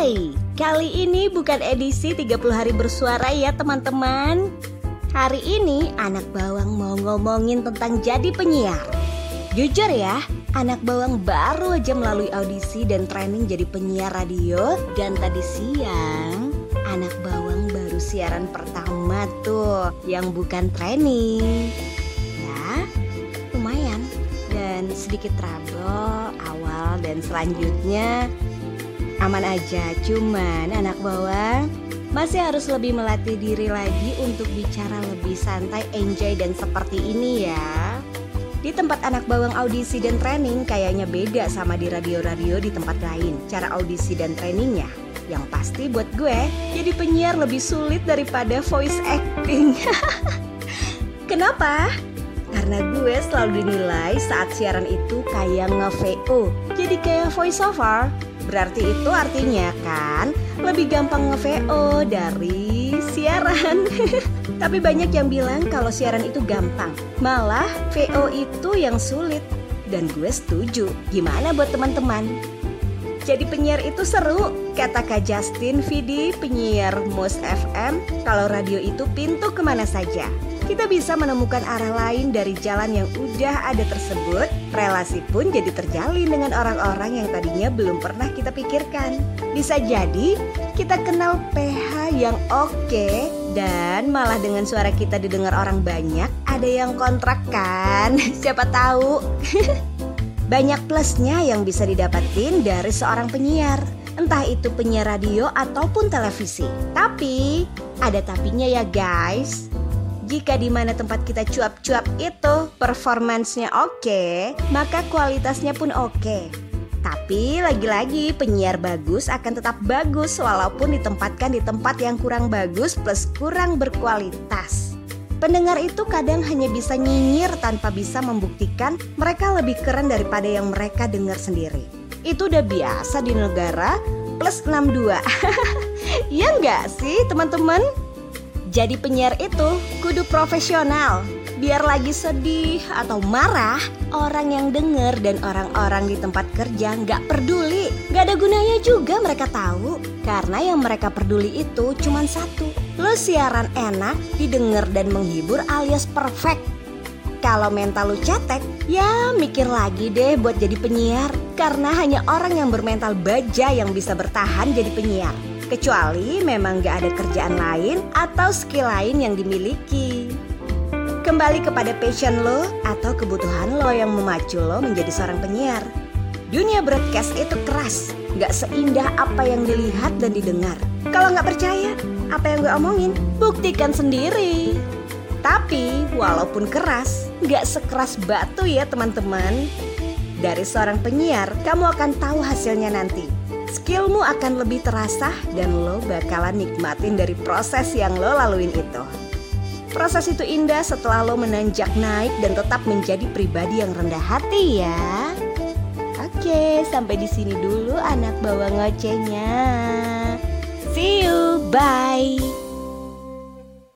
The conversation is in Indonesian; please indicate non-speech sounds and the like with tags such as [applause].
Hai, kali ini bukan edisi 30 hari bersuara ya teman-teman. Hari ini anak bawang mau ngomongin tentang jadi penyiar. Jujur ya, anak bawang baru aja melalui audisi dan training jadi penyiar radio Dan tadi siang, anak bawang baru siaran pertama tuh yang bukan training. Ya, lumayan. Dan sedikit trouble awal dan selanjutnya aman aja cuman anak bawang masih harus lebih melatih diri lagi untuk bicara lebih santai, enjoy dan seperti ini ya. Di tempat anak bawang audisi dan training kayaknya beda sama di radio-radio di tempat lain. Cara audisi dan trainingnya yang pasti buat gue jadi penyiar lebih sulit daripada voice acting. [laughs] Kenapa? Karena gue selalu dinilai saat siaran itu kayak nge-VO Jadi kayak voice over Berarti itu artinya kan lebih gampang nge-VO dari siaran [laughs] Tapi banyak yang bilang kalau siaran itu gampang Malah VO itu yang sulit Dan gue setuju Gimana buat teman-teman? Jadi penyiar itu seru, kata Kak Justin Vidi, penyiar Mos FM. Kalau radio itu pintu ke mana saja. Kita bisa menemukan arah lain dari jalan yang udah ada tersebut. Relasi pun jadi terjalin dengan orang-orang yang tadinya belum pernah kita pikirkan. Bisa jadi kita kenal PH yang oke dan malah dengan suara kita didengar orang banyak. Ada yang kontrak kan? [laughs] Siapa tahu. [laughs] Banyak plusnya yang bisa didapatin dari seorang penyiar Entah itu penyiar radio ataupun televisi Tapi ada tapinya ya guys jika di mana tempat kita cuap-cuap itu performancenya oke, maka kualitasnya pun oke. Tapi lagi-lagi penyiar bagus akan tetap bagus walaupun ditempatkan di tempat yang kurang bagus plus kurang berkualitas. Pendengar itu kadang hanya bisa nyinyir tanpa bisa membuktikan mereka lebih keren daripada yang mereka dengar sendiri. Itu udah biasa di negara plus 62. Iya nggak sih teman-teman? Jadi penyiar itu kudu profesional. Biar lagi sedih atau marah, orang yang denger dan orang-orang di tempat kerja nggak peduli. Nggak ada gunanya juga mereka tahu. Karena yang mereka peduli itu cuma satu. Lo siaran enak, didengar dan menghibur alias perfect. Kalau mental lu cetek, ya mikir lagi deh buat jadi penyiar. Karena hanya orang yang bermental baja yang bisa bertahan jadi penyiar. Kecuali memang gak ada kerjaan lain atau skill lain yang dimiliki. Kembali kepada passion lo atau kebutuhan lo yang memacu lo menjadi seorang penyiar. Dunia broadcast itu keras, gak seindah apa yang dilihat dan didengar. Kalau gak percaya, apa yang gue omongin, buktikan sendiri. Tapi walaupun keras, gak sekeras batu ya teman-teman. Dari seorang penyiar, kamu akan tahu hasilnya nanti. Skillmu akan lebih terasa dan lo bakalan nikmatin dari proses yang lo laluin itu. Proses itu indah setelah lo menanjak naik dan tetap menjadi pribadi yang rendah hati ya. Oke, sampai di sini dulu anak bawa ngocehnya. See you, bye.